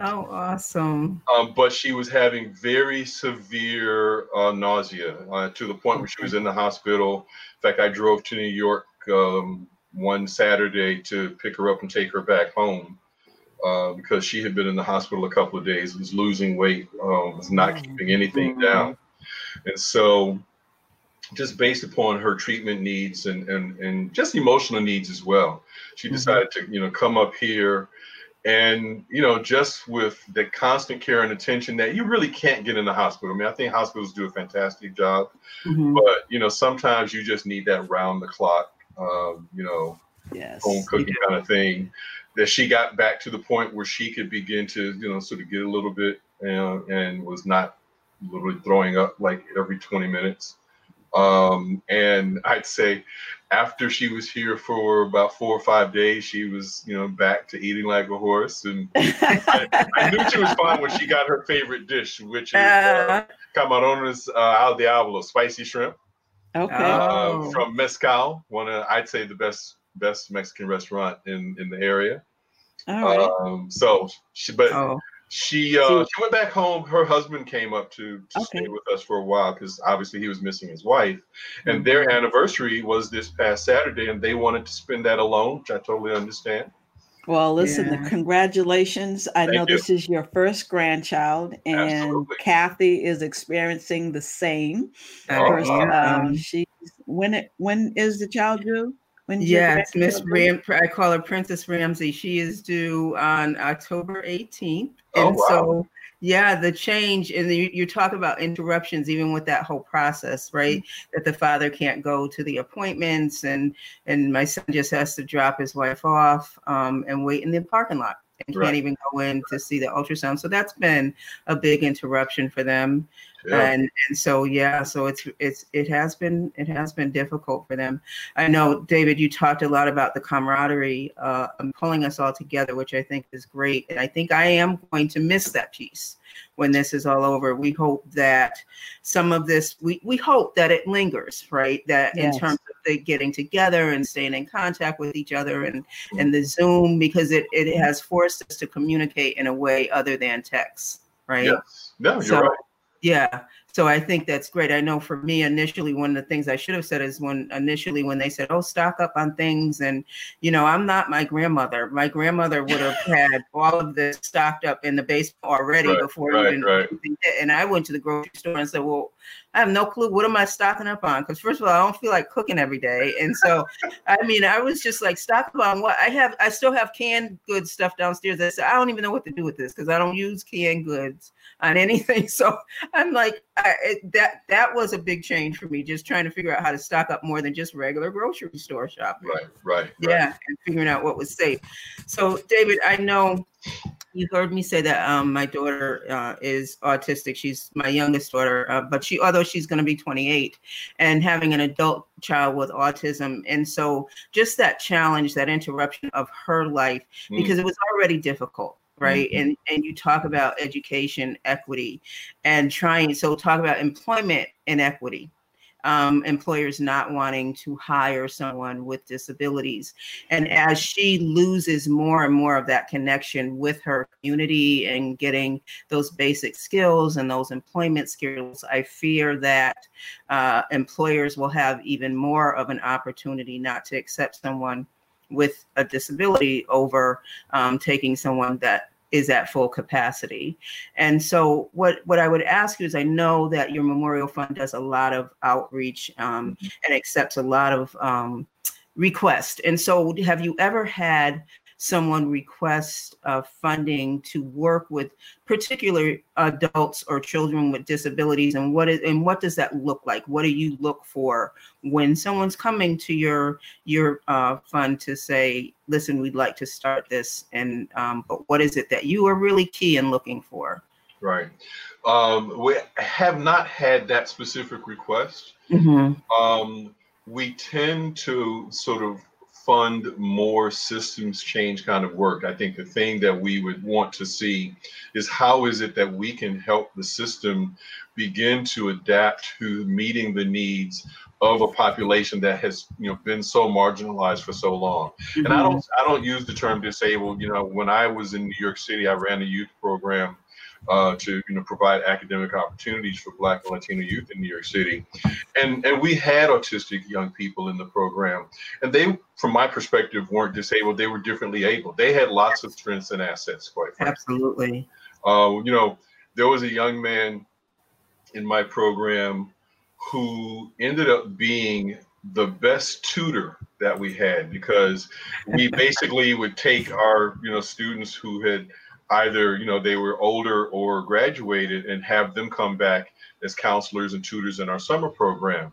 Oh, awesome. Um, but she was having very severe uh, nausea uh, to the point where she was in the hospital. In fact, I drove to New York um, one Saturday to pick her up and take her back home uh, because she had been in the hospital a couple of days, was losing weight, um, was not oh. keeping anything mm-hmm. down. And so, just based upon her treatment needs and, and, and just emotional needs as well, she mm-hmm. decided to, you know, come up here and you know just with the constant care and attention that you really can't get in the hospital. I mean i think hospitals do a fantastic job mm-hmm. but you know sometimes you just need that round the clock um, you know yes, home cooking kind of thing that she got back to the point where she could begin to you know sort of get a little bit and was not literally throwing up like every 20 minutes. Um, and I'd say after she was here for about four or five days, she was, you know, back to eating like a horse. And I, I, knew she was fine when she got her favorite dish, which is uh, camarones uh, al diablo, spicy shrimp. Okay. Uh, oh. From Mezcal, one of I'd say the best best Mexican restaurant in in the area. All right. Um, so she, but. Oh she uh, she went back home. Her husband came up to, to okay. stay with us for a while because obviously he was missing his wife, and mm-hmm. their anniversary was this past Saturday, and they wanted to spend that alone, which I totally understand. Well, listen, yeah. congratulations. I Thank know you. this is your first grandchild, and Absolutely. Kathy is experiencing the same. Oh, um, she's when it when is the child due? When yes, Miss Ram. I call her Princess Ramsey. She is due on October 18th, and oh, wow. so yeah, the change and you, you talk about interruptions, even with that whole process, right? Mm-hmm. That the father can't go to the appointments, and and my son just has to drop his wife off um, and wait in the parking lot and right. can't even go in to see the ultrasound. So that's been a big interruption for them. Yeah. And and so yeah, so it's it's it has been it has been difficult for them. I know David, you talked a lot about the camaraderie uh, and pulling us all together, which I think is great. And I think I am going to miss that piece when this is all over. We hope that some of this we we hope that it lingers, right? That yes. in terms of the getting together and staying in contact with each other and mm-hmm. and the Zoom because it it has forced us to communicate in a way other than text, right? Yes. No, you're so, right yeah. so I think that's great. I know for me initially, one of the things I should have said is when initially when they said, "Oh, stock up on things," and you know, I'm not my grandmother. My grandmother would have had all of this stocked up in the basement already Right, before right, even. right. And I went to the grocery store and said, "Well, I have no clue. What am I stocking up on? Because first of all, I don't feel like cooking every day, and so I mean, I was just like stock up on what I have. I still have canned goods stuff downstairs. I said I don't even know what to do with this because I don't use canned goods on anything. So I'm like, I, it, that that was a big change for me, just trying to figure out how to stock up more than just regular grocery store shopping. Right, right. right. Yeah, and figuring out what was safe. So, David, I know you heard me say that um, my daughter uh, is autistic. She's my youngest daughter, uh, but she, although she's going to be 28, and having an adult child with autism, and so just that challenge, that interruption of her life, Mm. because it was already difficult right and and you talk about education equity and trying so talk about employment inequity um, employers not wanting to hire someone with disabilities. And as she loses more and more of that connection with her community and getting those basic skills and those employment skills i fear that uh, employers will have even more of an opportunity not to accept someone with a disability over um, taking someone that is at full capacity. And so what, what I would ask you is I know that your Memorial Fund does a lot of outreach um, and accepts a lot of um, requests. And so have you ever had someone requests uh, funding to work with particular adults or children with disabilities and what is and what does that look like what do you look for when someone's coming to your your uh, fund to say listen we'd like to start this and um, but what is it that you are really key in looking for Right. Um, we have not had that specific request. mm-hmm. Um, we tend to sort of fund more systems change kind of work. I think the thing that we would want to see is how is it that we can help the system begin to adapt to meeting the needs of a population that has you know been so marginalized for so long. And I mm-hmm. don't I don't use the term disabled. You know, when I was in New York City, I ran a youth program uh, to you know provide academic opportunities for Black and Latino youth in New York City, and and we had autistic young people in the program, and they, from my perspective, weren't disabled. They were differently able. They had lots of strengths and assets, quite frankly. absolutely Uh, you know, there was a young man in my program who ended up being the best tutor that we had because we basically would take our you know students who had either you know they were older or graduated and have them come back as counselors and tutors in our summer program.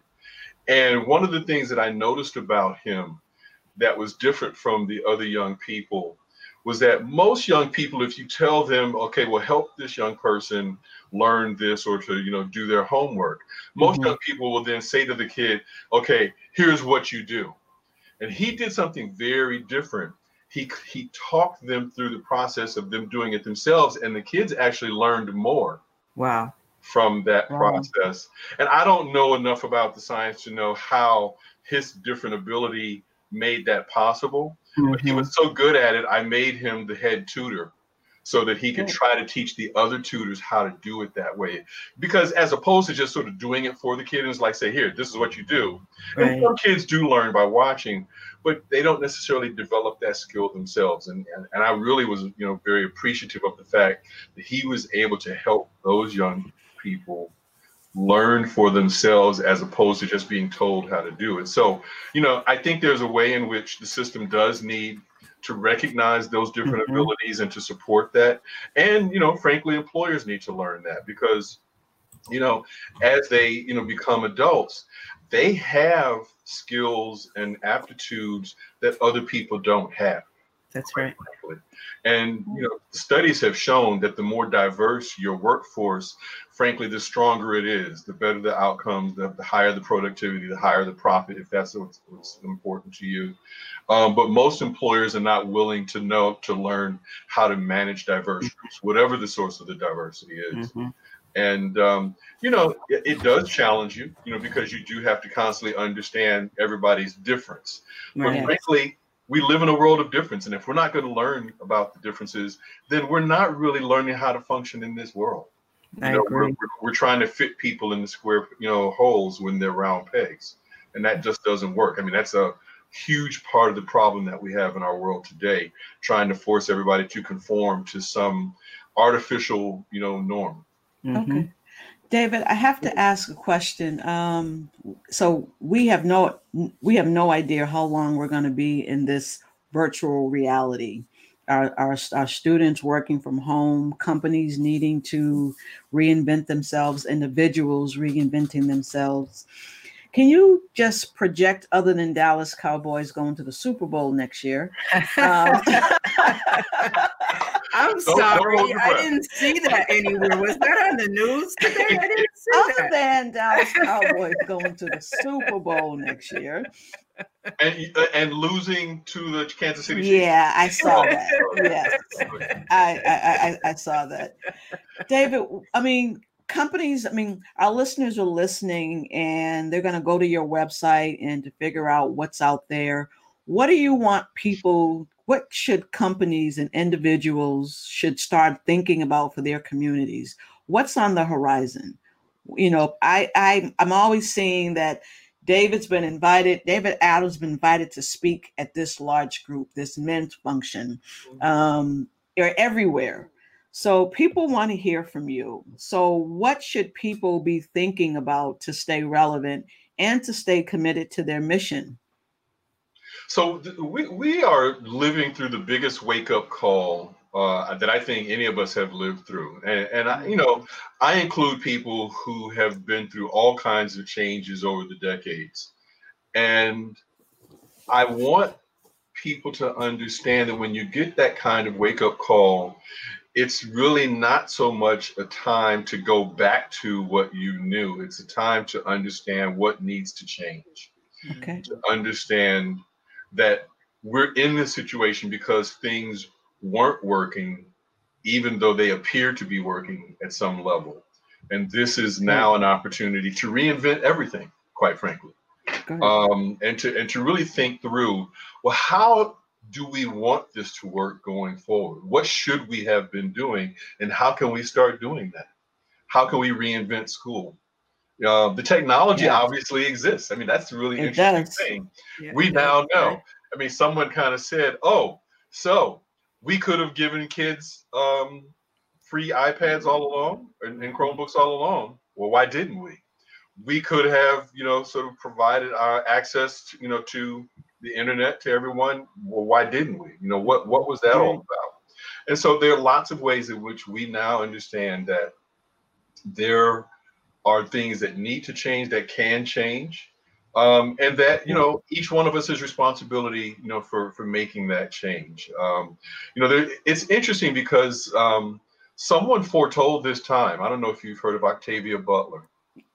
And one of the things that i noticed about him that was different from the other young people was that most young people if you tell them okay well help this young person learn this or to you know do their homework most Mhm. young people will then say to the kid okay here's what you do. And he did something very different he he talked them through the process of them doing it themselves and the kids actually learned more wow from that Wow. process and i don't know enough about the science to know how his different ability made that possible but he Mhm. was so good at it i made him the head tutor so that he could try to teach the other tutors how to do it that way because as opposed to just sort of doing it for the kid and it's like say here this is what you do Right. and some kids do learn by watching but they don't necessarily develop that skill themselves. And, and and i really was you know very appreciative of the fact that he was able to help those young people learn for themselves as opposed to just being told how to do it. So you know i think there's a way in which the system does need to recognize those different Mhm. abilities and to support that. And you know frankly employers need to learn that because you know as they you know become adults they have skills and aptitudes that other people don't have that's right. And you know, studies have shown that the more diverse your workforce, frankly, the stronger it is, the better the outcomes, the, the higher the productivity, the higher the profit, if that's what's, what's important to you. Um, but most employers are not willing to know to learn how to manage diverse groups, whatever the source of the diversity is. Mhm. And um, you know, it, it does challenge you, you know, because you do have to constantly understand everybody's difference. But frankly, we live in a world of difference. And if we're not going to learn about the differences, then we're not really learning how to function in this world. I know, agree. We're, we're trying to fit people in the square, you know, holes when they're round pegs, and that just doesn't work. I mean, that's a huge part of the problem that we have in our world today, trying to force everybody to conform to some artificial, you know, norm. Mm-hmm. Okay. David, I have to ask a question. Um, so we have no we have no idea how long we're going to be in this virtual reality. Our, our, our students working from home, companies needing to reinvent themselves, individuals reinventing themselves. Can you just project, other than Dallas Cowboys going to the Super Bowl next year? Um, I'm sorry, I didn't see that anywhere. Was that on the news today? I didn't see other that. than Dallas Cowboys going to the Super Bowl next year, and uh, and losing to the Kansas City. Yeah, I saw that. yes, I, I I I saw that. David, I mean, companies, I mean, our listeners are listening and they're going to go to your website and to figure out what's out there. What do you want people, what should companies and individuals should start thinking about for their communities? What's on the horizon? You know, I, I I'm always seeing that David's been invited, David Addams been invited to speak at this large group, this men's function. Mm-hmm. Um, they're everywhere so people want to hear from you. So what should people be thinking about to stay relevant and to stay committed to their mission? So th- we, we are living through the biggest wake up call uh, that I think any of us have lived through. And, and I, you know, I include people who have been through all kinds of changes over the decades. And I want people to understand that when you get that kind of wake up call, it's really not so much a time to go back to what you knew. It's a time to understand what needs to change. Okay. To understand that we're in this situation because things weren't working, even though they appear to be working at some level. And this is now an opportunity to reinvent everything, quite frankly. Um, and to and to really think through, well, how do we want this to work going forward? What should we have been doing, and how can we start doing that? How can we reinvent school? Uh, the technology yeah. obviously exists. I mean, that's the really it interesting does. thing. Yeah, we now know. I mean, someone kind of said, "Oh, so we could have given kids um, free iPads all along and, and Chromebooks all along. Well, why didn't we? We could have, you know, sort of provided our access, to, you know, to the internet to everyone. Well, why didn't we? You know, what what was that all about? And so there are lots of ways in which we now understand that there are things that need to change that can change. Um, and that you know each one of us has responsibility you know for for making that change um, you know there, it's interesting because um, someone foretold this time i don't know if you've heard of octavia butler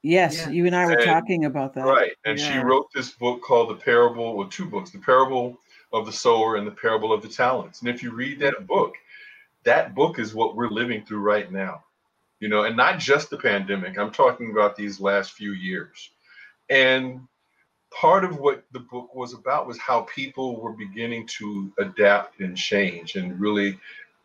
Yes, yeah. you and I were and, talking about that. Right. And yeah. she wrote this book called The Parable, or two books, The Parable of the Sower and The Parable of the Talents. And if you read that book, that book is what we're living through right now. You know, and not just the pandemic. I'm talking about these last few years. And part of what the book was about was how people were beginning to adapt and change and really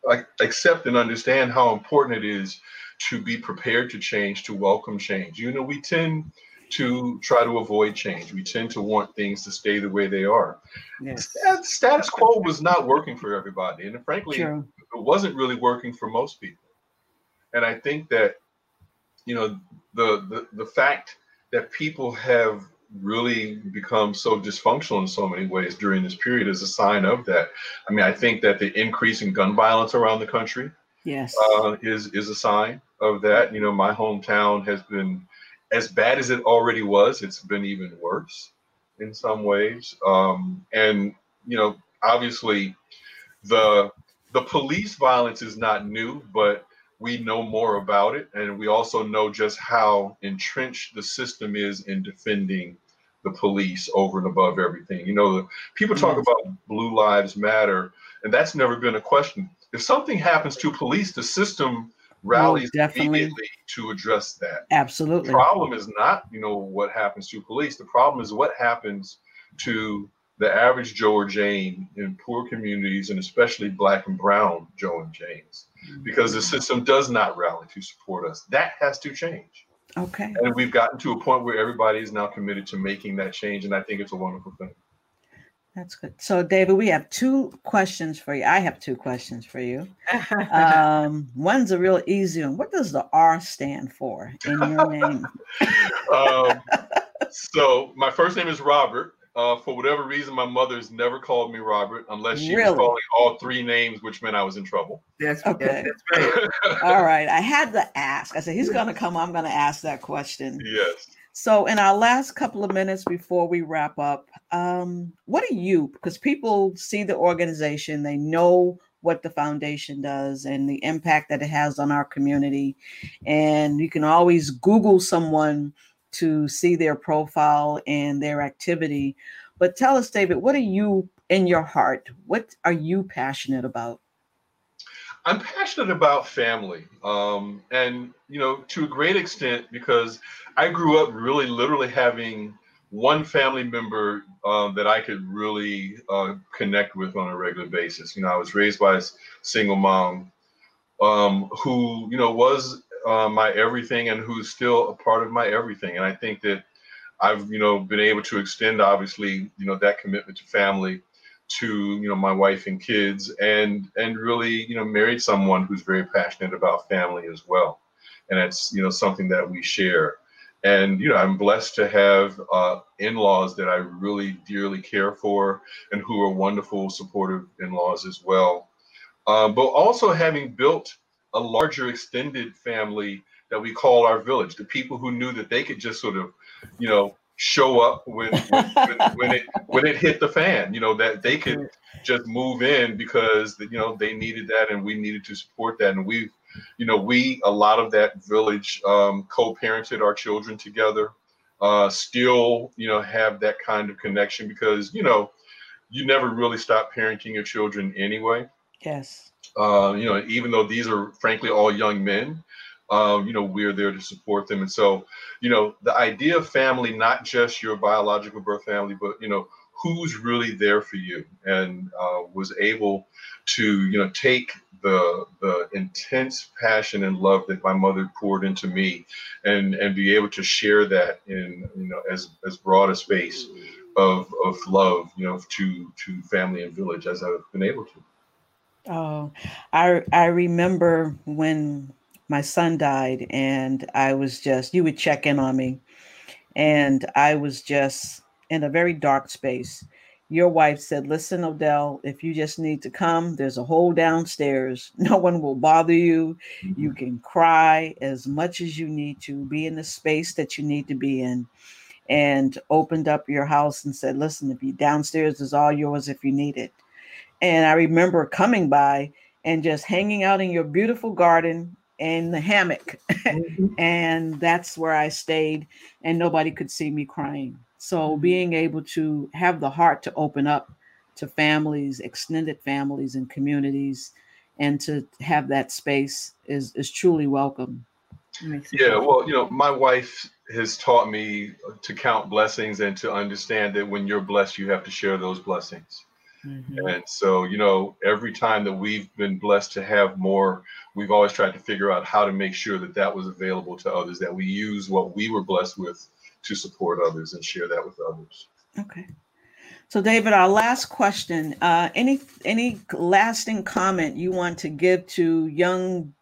like, accept and understand how important it is to be prepared to change, to welcome change. You know, we tend to try to avoid change. We tend to want things to stay the way they are. Yes. Status quo was not working for everybody. And frankly, True. it wasn't really working for most people. And I think that, you know, the, the, the fact that people have really become so dysfunctional in so many ways during this period is a sign of that. I mean, I think that the increase in gun violence around the country yes. Uh, is is a sign of that. You know, my hometown has been as bad as it already was. It's been even worse in some ways. Um, and you know, obviously, the the police violence is not new, but we know more about it, and we also know just how entrenched the system is in defending the police over and above everything. You know, people talk mm-hmm. about Blue Lives Matter, and that's never been a question. If something happens to police, the system rallies oh, immediately to address that. Absolutely. The problem is not, you know, what happens to police. The problem is what happens to the average Joe or Jane in poor communities, and especially Black and Brown Joe and Janes. Because the system does not rally to support us. That has to change. Okay. And we've gotten to a point where everybody is now committed to making that change. And I think it's a wonderful thing. That's good. So, David, we have two questions for you. I have two questions for you. Um, one's a real easy one. What does the R stand for in your name? um, so, my first name is Robert. Uh, for whatever reason, my mother's never called me Robert unless she really? was calling all three names, which meant I was in trouble. That's okay. That's right. all right. I had to ask. I said, he's going to come. I'm going to ask that question. Yes. So, in our last couple of minutes before we wrap up, um, what are you? Because people see the organization, they know what the foundation does and the impact that it has on our community. And you can always Google someone to see their profile and their activity. But tell us, David, what are you in your heart? What are you passionate about? I'm passionate about family, um, and you know, to a great extent, because I grew up really, literally having one family member um, that I could really uh, connect with on a regular basis. You know, I was raised by a single mom um, who, you know, was uh, my everything and who's still a part of my everything. And I think that I've, you know, been able to extend, obviously, you know, that commitment to family to you know my wife and kids and and really you know married someone who's very passionate about family as well. And it's you know something that we share. And you know i'm blessed to have uh, in-laws that i really dearly care for and who are wonderful supportive in-laws as well. Um, but also having built a larger extended family that we call our village the people who knew that they could just sort of you know show up when when, when, it when it hit the fan. You know that they could just move in because you know they needed that and we needed to support that. And we, you know, we a lot of that village um, co-parented our children together. Uh, still, you know, have that kind of connection because you know you never really stop parenting your children anyway. Yes. Uh, you know, even though these are frankly all young men, um, you know, we're there to support them. And so, you know, the idea of family, not just your biological birth family, but, you know, who's really there for you and uh, was able to, you know, take the the intense passion and love that my mother poured into me and and be able to share that in, you know, as, as broad a space of, of love, you know, to, to family and village as I've been able to. Oh, I I remember when my son died and I was just, you would check in on me. And I was just in a very dark space. Your wife said, Listen, Odell, if you just need to come, there's a hole downstairs. No one will bother you. Mm-hmm. You can cry as much as you need to, be in the space that you need to be in. And opened up your house and said, Listen, if you downstairs is all yours if you need it. And I remember coming by and just hanging out in your beautiful garden in the hammock. Mm-hmm. and that's where I stayed, and nobody could see me crying. So mm-hmm. being able to have the heart to open up to families, extended families, and communities, and to have that space is is truly welcome. Yeah, well, you know, my wife has taught me to count blessings and to understand that when you're blessed, you have to share those blessings. Mm-hmm. And so, you know, every time that we've been blessed to have more, we've always tried to figure out how to make sure that that was available to others, that we use what we were blessed with to support others and share that with others. Okay. So, David, our last question: uh, any any lasting comment you want to give to young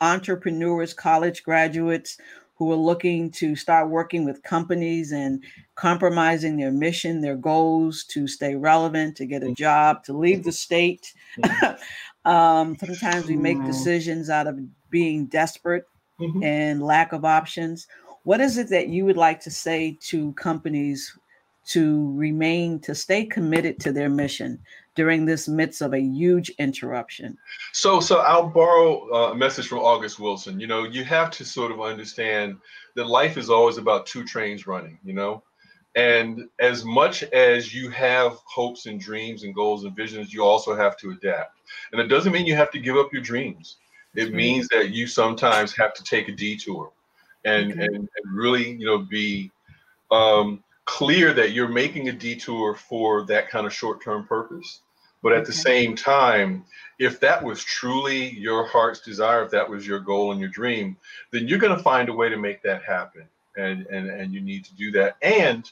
entrepreneurs, college graduates who are looking to start working with companies and compromising their mission, their goals to stay relevant, to get a job, to leave the state. um, sometimes we make decisions out of being desperate mm-hmm. and lack of options. What is it that you would like to say to companies to remain, to stay committed to their mission during this midst of a huge interruption? So, so I'll borrow uh, a message from August Wilson. You know, you have to sort of understand that life is always about two trains running. You know, and as much as you have hopes and dreams and goals and visions, you also have to adapt. And it doesn't mean you have to give up your dreams. It mm-hmm. means that you sometimes have to take a detour and, okay. and, and really, you know, be um, clear that you're making a detour for that kind of short-term purpose But at okay. the same time, if that was truly your heart's desire, if that was your goal and your dream, then you're going to find a way to make that happen. And, and, and you need to do that. And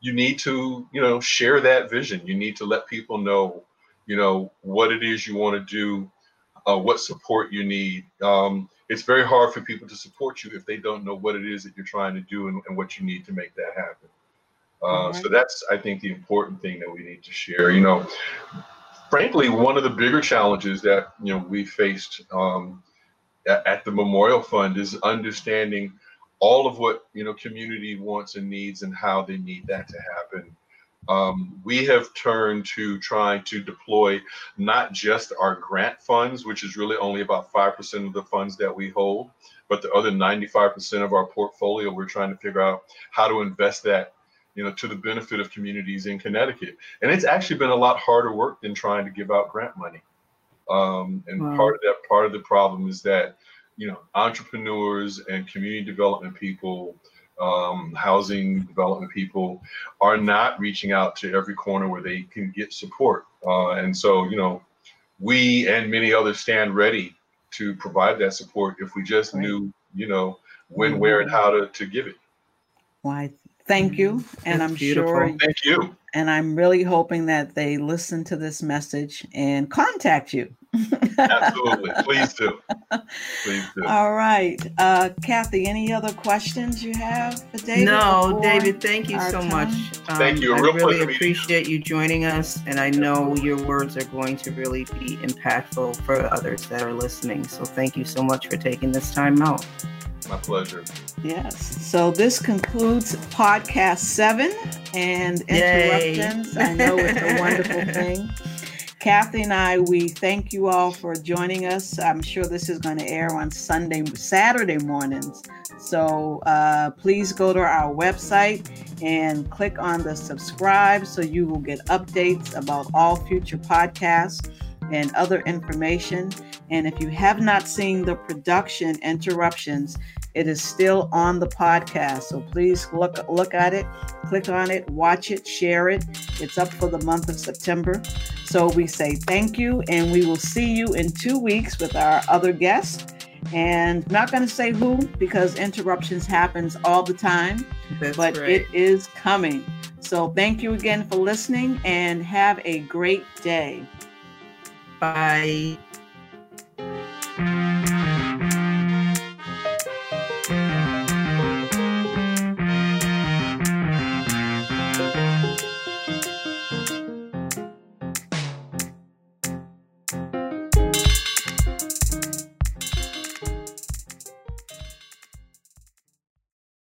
you need to, you know, share that vision. You need to let people know, you know, what it is you want to do, uh, what support you need. Um, it's very hard for people to support you if they don't know what it is that you're trying to do and, and what you need to make that happen. Uh, right. So that's, I think, the important thing that we need to share. You know, frankly, one of the bigger challenges that you know we faced um, at, the Memorial Fund is understanding all of what you know community wants and needs and how they need that to happen. Um, we have turned to trying to deploy not just our grant funds, which is really only about 5% of the funds that we hold, but the other 95% of our portfolio, we're trying to figure out how to invest that you know, to the benefit of communities in Connecticut. And it's actually been a lot harder work than trying to give out grant money. Um, and wow. part of that, part of the problem is that, you know, entrepreneurs and community development people, um, housing development people are not reaching out to every corner where they can get support. Uh, and so, you know, we and many others stand ready to provide that support if we just right. knew, you know, when, where, and how to, to give it. Why, thank you. And That's I'm beautiful. sure. Thank you. And I'm really hoping that they listen to this message and contact you. Absolutely. Please do. Please do. All right. Uh, Kathy, any other questions you have for David? No, David, thank you so time? much. Um, thank you. I really appreciate you joining us. And I know your words are going to really be impactful for others that are listening. So thank you so much for taking this time out. My pleasure. Yes. So this concludes podcast seven and interruptions. I know it's a wonderful thing. Kathy and I, we thank you all for joining us. I'm sure this is going to air on Sunday, Saturday mornings. So uh, please go to our website and click on the subscribe so you will get updates about all future podcasts and other information. And if you have not seen the production interruptions, it is still on the podcast. So please look look at it, click on it, watch it, share it. It's up for the month of September. So we say thank you and we will see you in 2 weeks with our other guest. And I'm not going to say who because interruptions happens all the time, That's but it is coming. So thank you again for listening and have a great day. Bye.